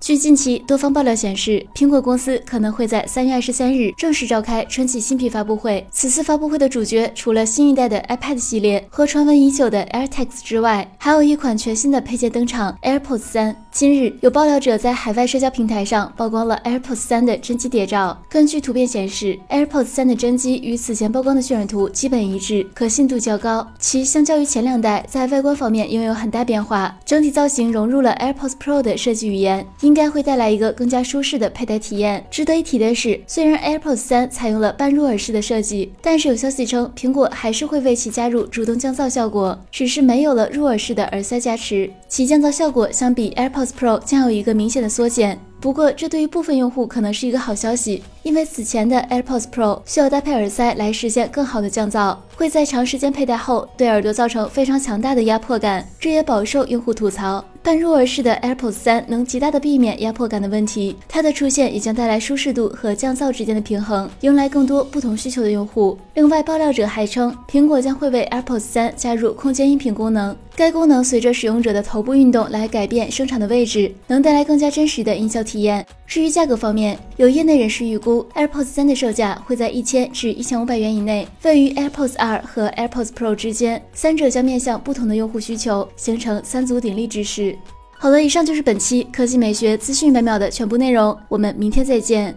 据近期多方爆料显示，苹果公司可能会在三月二十三日正式召开春季新品发布会。此次发布会的主角，除了新一代的 iPad 系列和传闻已久的 AirTags 之外，还有一款全新的配件登场 ——AirPods 三。今日有爆料者在海外社交平台上曝光了 AirPods 三的真机谍照。根据图片显示，AirPods 三的真机与此前曝光的渲染图基本一致，可信度较高。其相较于前两代，在外观方面拥有很大变化，整体造型融入了 AirPods Pro 的设计语言。应该会带来一个更加舒适的佩戴体验。值得一提的是，虽然 AirPods 三采用了半入耳式的设计，但是有消息称苹果还是会为其加入主动降噪效果，只是没有了入耳式的耳塞加持，其降噪效果相比 AirPods Pro 将有一个明显的缩减。不过，这对于部分用户可能是一个好消息，因为此前的 AirPods Pro 需要搭配耳塞来实现更好的降噪，会在长时间佩戴后对耳朵造成非常强大的压迫感，这也饱受用户吐槽。但入耳式的 AirPods 三能极大的避免压迫感的问题，它的出现也将带来舒适度和降噪之间的平衡，迎来更多不同需求的用户。另外，爆料者还称，苹果将会为 AirPods 三加入空间音频功能，该功能随着使用者的头部运动来改变声场的位置，能带来更加真实的音效体验。至于价格方面，有业内人士预估，AirPods 三的售价会在一千至一千五百元以内，位于 AirPods 二和 AirPods Pro 之间，三者将面向不同的用户需求，形成三足鼎立之势。好了，以上就是本期科技美学资讯百秒的全部内容，我们明天再见。